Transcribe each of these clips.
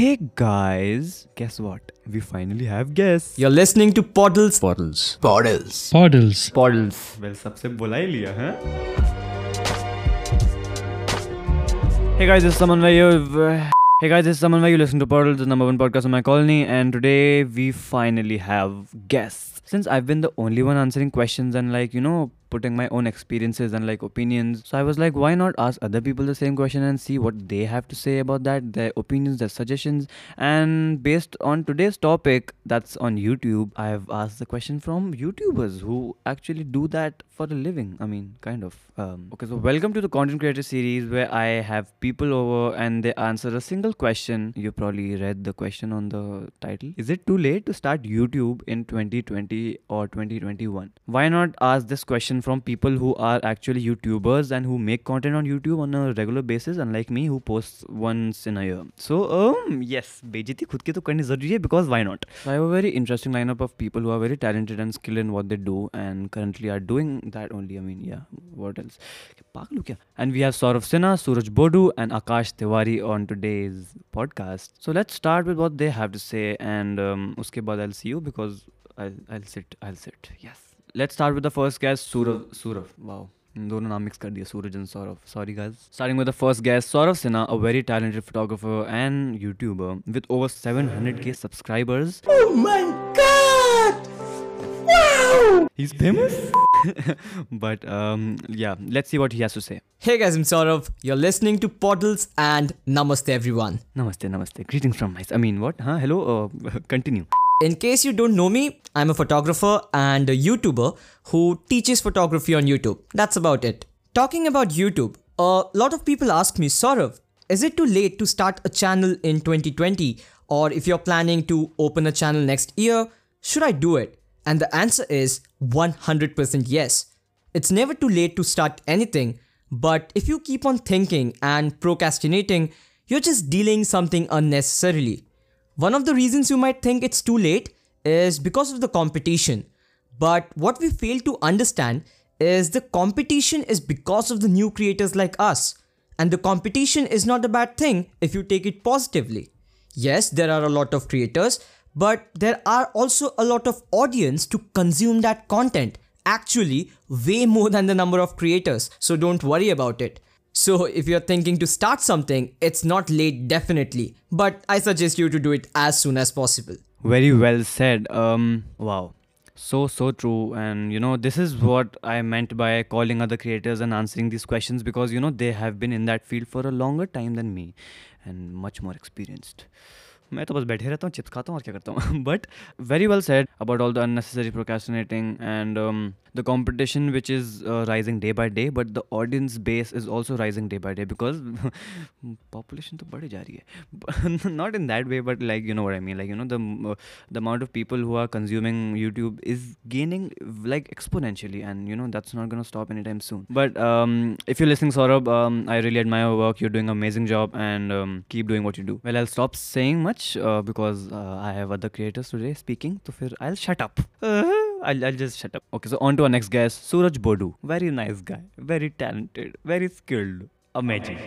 Hey guys, guess what? We finally have guests. You're listening to Poddles. Portals. Portals. Portals. Poddles. Well, सबसे बुला ही लिया हैं? Hey guys, this is Saman where you. Hey guys, this is Saman where you listen to Portal, the number one podcast in my colony, and today we finally have guests. Since I've been the only one answering questions and like you know putting my own experiences and like opinions, so I was like, why not ask other people the same question and see what they have to say about that, their opinions, their suggestions, and based on today's topic that's on YouTube, I have asked the question from YouTubers who actually do that for a living. I mean, kind of. Um, okay, so welcome to the content creator series where I have people over and they answer a single question. You probably read the question on the title. Is it too late to start YouTube in 2020 or 2021? Why not ask this question from people who are actually YouTubers and who make content on YouTube on a regular basis, unlike me who posts once in a year. So um yes, bejiti khud ke to करनी zaruri hai because why not? So I have a very interesting lineup of people who are very talented and skilled in what they do and currently are doing that only. I mean yeah, what else? And we have Saurav Sinha, Suraj Boddu, and Akash Tiwari on today's podcast. So let's start with what they have to say, and um, uske baad I'll see you because I'll I'll sit I'll sit yes let's start with the first guest, Surav. Surav. Wow. दोनों नाम mix कर दिया Suraj and Saurav sorry guys starting with the first guest Saurav Sinha a very talented photographer and YouTuber with over 700k subscribers oh my god wow he is famous but um, yeah, let's see what he has to say. Hey guys, I'm Saurav. You're listening to Poddles and Namaste everyone. Namaste, namaste. Greetings from my. I mean, what? Huh? Hello. Uh, continue. In case you don't know me, I'm a photographer and a YouTuber who teaches photography on YouTube. That's about it. Talking about YouTube, a lot of people ask me, Saurav, is it too late to start a channel in 2020? Or if you're planning to open a channel next year, should I do it? And the answer is 100% yes. It's never too late to start anything, but if you keep on thinking and procrastinating, you're just delaying something unnecessarily. One of the reasons you might think it's too late is because of the competition. But what we fail to understand is the competition is because of the new creators like us. And the competition is not a bad thing if you take it positively. Yes, there are a lot of creators, but there are also a lot of audience to consume that content. Actually, way more than the number of creators, so don't worry about it. So, if you're thinking to start something, it's not late definitely, but I suggest you to do it as soon as possible. Very well said. Um, wow. So, so true. And, you know, this is what I meant by calling other creators and answering these questions because, you know, they have been in that field for a longer time than me and much more experienced. मैं तो बस बैठे रहता हूँ chips खाता हूँ और क्या करता हूँ but very well said about all the unnecessary procrastinating and the competition which is rising day by day but the audience base is also rising day by day because population तो बढ़ी जा रही है not in that way but like you know what I mean like you know the the amount of people who are consuming YouTube is gaining like exponentially and you know that's not gonna stop anytime soon. But um, if you're listening, Saurav, um, I really admire your work. You're doing amazing job and um, keep doing what you do. Well, I'll stop saying much uh, because uh, I have other creators today speaking so fir I'll shut up. Uh, I'll, I'll just shut up. Okay so on to our next guest Suraj Boddu. Very nice guy. Very talented. Very skilled. Amazing.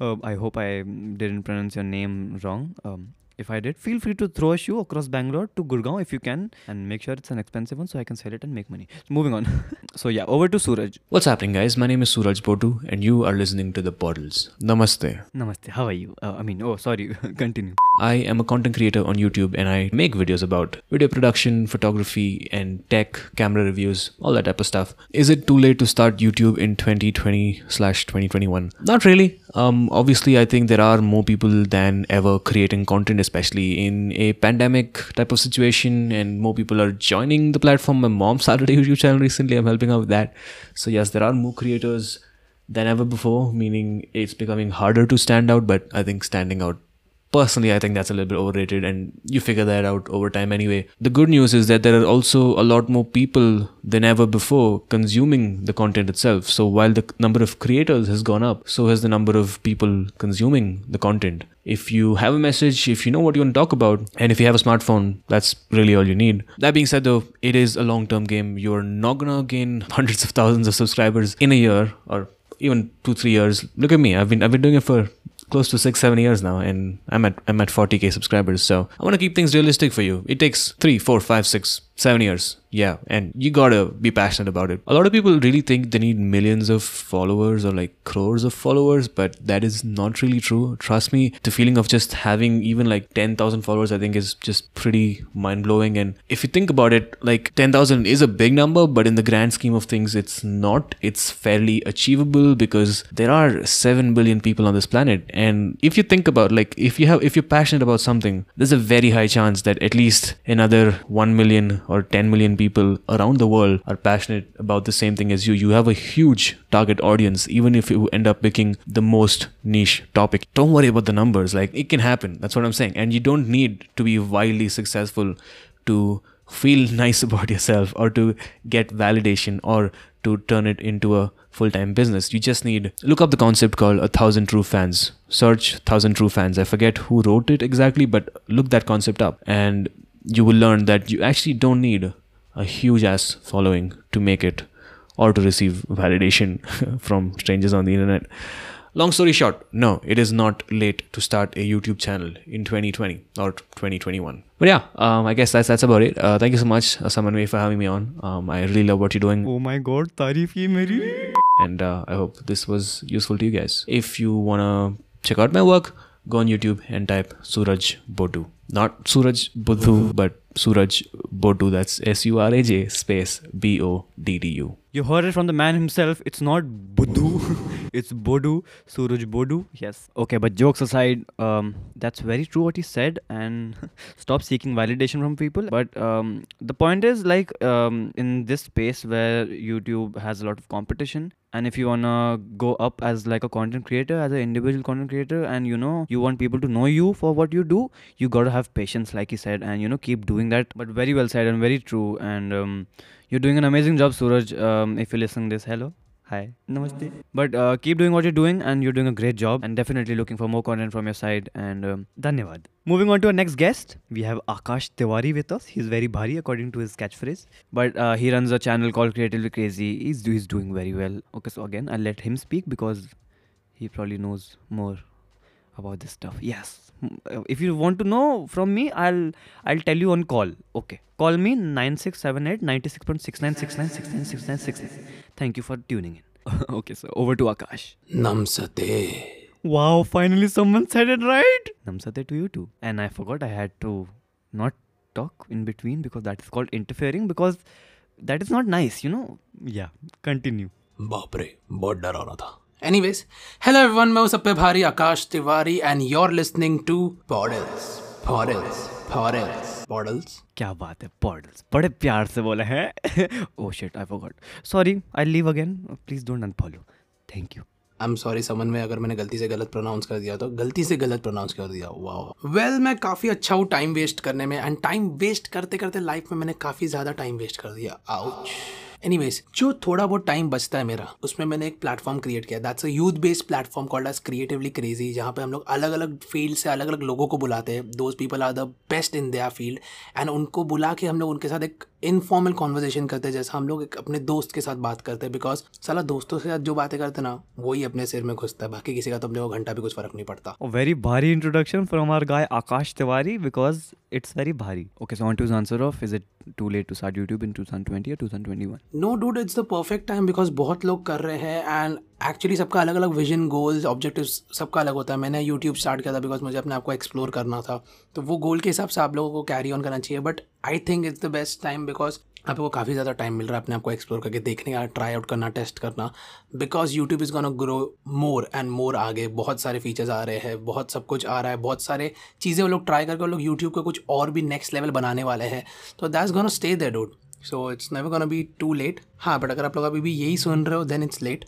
Uh, I hope I didn't pronounce your name wrong. Um, if I did, feel free to throw a shoe across Bangalore to Gurgaon if you can, and make sure it's an expensive one so I can sell it and make money. Moving on. so yeah, over to Suraj. What's happening, guys? My name is Suraj Boddu, and you are listening to the Poddles. Namaste. Namaste. How are you? Uh, I mean, oh sorry. Continue. I am a content creator on YouTube, and I make videos about video production, photography, and tech, camera reviews, all that type of stuff. Is it too late to start YouTube in 2020 slash 2021? Not really. Um, obviously, I think there are more people than ever creating content, especially in a pandemic type of situation, and more people are joining the platform. My mom started a YouTube channel recently. I'm helping out with that. So yes, there are more creators than ever before, meaning it's becoming harder to stand out. But I think standing out personally i think that's a little bit overrated and you figure that out over time anyway. The good news is that there are also a lot more people than ever before consuming the content itself. So while the number of creators has gone up so has the number of people consuming the content. If you have a message if you know what you want to talk about and if you have a smartphone that's really all you need. That being said though it is a long term game. You're not gonna gain hundreds of thousands of subscribers in a year or even two three years. Look at me. I've been i've been doing it for close to six, seven years now, and I'm at I'm at 40k subscribers. So I want to keep things realistic for you. It takes three, four, five, six, seven years. Yeah, and you gotta be passionate about it. A lot of people really think they need millions of followers or like crores of followers, but that is not really true. Trust me, the feeling of just having even like 10,000 followers, I think, is just pretty mind blowing. And if you think about it, like 10,000 is a big number, but in the grand scheme of things, it's not. It's fairly achievable because there are 7 billion people on this planet. And if you think about like, if you have, if you're passionate about something, there's a very high chance that at least another 1 million or 10 million people around the world are passionate about the same thing as you. You have a huge target audience, even if you end up picking the most niche topic. Don't worry about the numbers. Like, it can happen. That's what I'm saying. And you don't need to be wildly successful to feel nice about yourself or to get validation or to turn it into a full-time business you just need look up the concept called a thousand true fans search thousand true fans i forget who wrote it exactly but look that concept up and you will learn that you actually don't need a huge ass following to make it or to receive validation from strangers on the internet. Long story short, no, it is not late to start a YouTube channel in 2020 or 2021. But yeah, um, I guess that's that's about it. Uh, thank you so much, uh, for having me on. Um, I really love what you're doing. Oh my god, tarif ki meri. And uh, I hope this was useful to you guys. If you wanna check out my work, go on YouTube and type Suraj Boddu not suraj budhu but suraj boddu that's s-u-r-a-j space b-o-d-d-u You heard it from the man himself. It's not Buddhu. it's Boddu. Suraj Boddu. Yes. Okay, but jokes aside, um, that's very true what he said. And stop seeking validation from people. But um, the point is, like, um, in this space where YouTube has a lot of competition, and if you wanna go up as like a content creator, as an individual content creator, and you know you want people to know you for what you do, you gotta have patience, like he said, and you know keep doing that. But very well said and very true. And um, you're doing an amazing job, Suraj. Um, if you listen this, hello. Hi. Namaste. But uh, keep doing what you're doing, and you're doing a great job. And definitely looking for more content from your side. And um, dhanyavad. Moving on to our next guest, we have Akash Tiwari with us. He's very bhari according to his catchphrase. But uh, he runs a channel called Creatively Crazy. He's, he's doing very well. Okay, so again, I'll let him speak because he probably knows more about this stuff. Yes. Mm, uh, If you want to know from me, I'll I'll tell you on call. Okay. Call me 9678 96.6969696969. Thank you for tuning in. okay, so over to Akash. Namsate. Wow, finally someone said it right. Namsate to you too. And I forgot I had to not talk in between because that is called interfering because that is not nice, you know. Yeah, continue. बाप रे बहुत डर आ रहा था anyways hello everyone मैं हूँ सब पे भारी Akash Tiwari and you are listening to Podles Podles Podles Podles क्या बात है पॉडल्स बड़े प्यार से बोला है। Oh, O shit I forgot sorry I leave again please don't unfollow thank you I am sorry समन में अगर मैंने गलती से गलत प्रोनाउंस कर दिया तो गलती से गलत प्रोनाउंस कर दिया। वाह वेल well, मैं काफ़ी अच्छा हूँ टाइम वेस्ट करने में एंड टाइम वेस्ट करते करते लाइफ में मैंने काफ़ी ज़्यादा टाइम वेस्ट कर दिया। आउच एनीवेज जो थोड़ा बहुत टाइम बचता है मेरा, उसमें मैंने एक प्लेटफॉर्म क्रिएट किया। That's a youth based platform called as creatively crazy जहाँ पे हम लोग अलग अलग फ़ील्ड से अलग अलग लोगों को बुलाते हैं। Those people are the best in the field and उनको बुला के हम लोग उनके साथ एक इनफॉर्मल कॉन्वर्जेशन करते हैं जैसा हम लोग अपने दोस्त के साथ बात करते हैं बिकॉज़ साला दोस्तों के साथ जो बातें करते हैं ना वही अपने सिर में घुसता है बाकी किसी का तो अपने को घंटा भी कुछ फ़र्क नहीं पड़ता A very bhari introduction from our guy Akash Tiwari because it's very bhari. Okay, so on to his answer of is it too late to start YouTube in 2020 or 2021? No dude it's the perfect time because बहुत लोग कर रहे हैं and actually सबका अलग अलग vision goals objectives सबका अलग होता है। मैंने यूट्यूब स्टार्ट किया था बिकॉज़ मुझे अपने आप को एक्सप्लोर करना था। तो वो गोल के हिसाब से आप लोगों को कैरी ऑन करना चाहिए। But I think it's the best time because आपको काफ़ी ज़्यादा टाइम मिल रहा है अपने आपको एक्सप्लोर करके, देखने का ट्राई आउट करना टेस्ट करना। Because YouTube is gonna grow more and more आगे। बहुत सारे फीचर्स आ रहे हैं, बहुत सब कुछ आ रहा है, बहुत सारे चीज़ें वो लोग ट्राई करके, वो लोग यूट्यूब को कुछ और भी नेक्स्ट लेवल बनाने वाले हैं। तो that's gonna stay there dude so it's never gonna be too late हाँ बट अगर आप लोग अभी भी यही सुन रहे हो देन इट्स लेट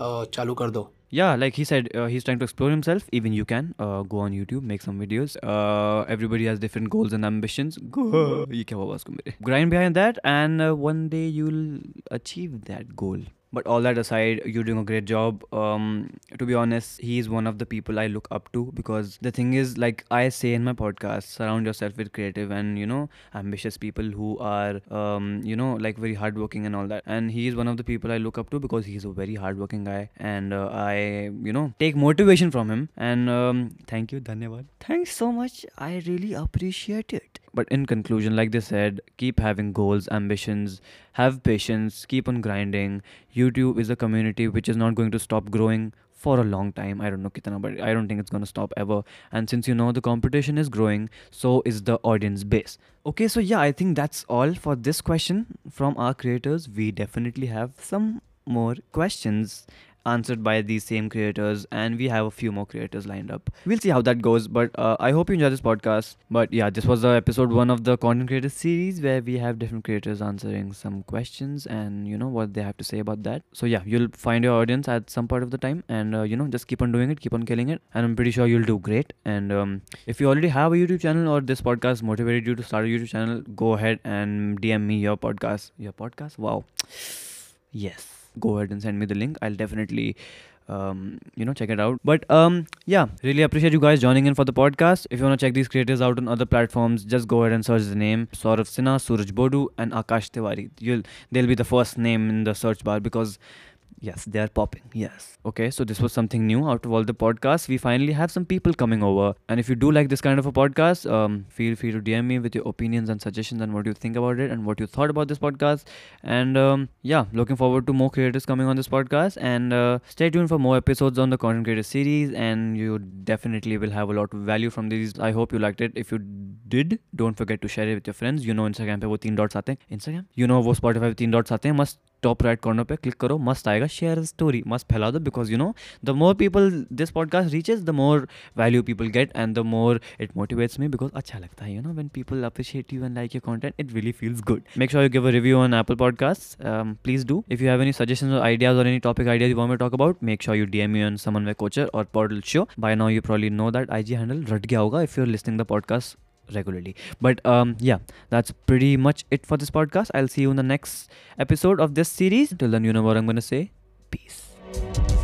चालू कर दो। Yeah like he said he is trying to explore himself even you can go on YouTube make some videos everybody has different goals and ambitions ये क्या हुआ उसको मेरे grind behind that and one day you will achieve that goal but all that aside you're doing a great job. Um to be honest he's one of the people i look up to because the thing is like i say in my podcast surround yourself with creative and you know ambitious people who are um you know like very hardworking and all that. And he is one of the people i look up to because he's a very hardworking guy and uh, i you know take motivation from him. And um thank you. Dhanyawad thanks so much. I really appreciate it but in conclusion like they said keep having goals ambitions have patience keep on grinding. Youtube is a community which is not going to stop growing for a long time. I don't know kitna but i don't think it's going to stop ever. And since you know the competition is growing so is the audience base. Okay so yeah i think that's all for this question from our creators. We definitely have some more questions answered by these same creators and we have a few more creators lined up. We'll see how that goes but uh, i hope you enjoy this podcast. But yeah this was the episode one of the content creator series where we have different creators answering some questions and you know what they have to say about that. So yeah you'll find your audience at some part of the time and uh, you know just keep on doing it keep on killing it and i'm pretty sure you'll do great. And um, if you already have a youtube channel or this podcast motivated you to start a youtube channel go ahead and dm me your podcast your podcast? Wow. Yes go ahead and send me the link. I'll definitely um, you know check it out. But um yeah really appreciate you guys joining in for the podcast. If you want to check these creators out on other platforms just go ahead and search the name Saurav Sinha, Suraj Boddu and Akash Tiwari. You'll they'll be the first name in the search bar because Yes, they are popping. Yes. Okay, so this was something new out of all the podcasts. We finally have some people coming over. And if you do like this kind of a podcast, um, feel free to DM me with your opinions and suggestions and what you think about it and what you thought about this podcast. And um, yeah, looking forward to more creators coming on this podcast. And uh, stay tuned for more episodes on the content creator series. And you definitely will have a lot of value from these. I hope you liked it. If you did, don't forget to share it with your friends. You know, Instagram पे वो तीन dots आते हैं. Instagram? You know वो Spotify पे तीन dots आते हैं. Must टॉप राइट कॉर्नर पे क्लिक करो, मस्त आएगा शेयर स्टोरी मस्त फैला दो because you know the more people this podcast reaches the more value people get and the more it motivates me because अच्छा लगता है you know when people appreciate you and like your content it really feels good make sure you give a review on Apple podcast please do if you have any suggestion और ideas और any topic ideas you want talk about make sure you DM you on समन वे कोचर और पॉडल so by now you probably know that I G handle रट गया होगा if you are listening the podcast regularly. But um, yeah, that's pretty much it for this podcast. I'll see you in the next episode of this series. Till then, you know what I'm gonna say. Peace.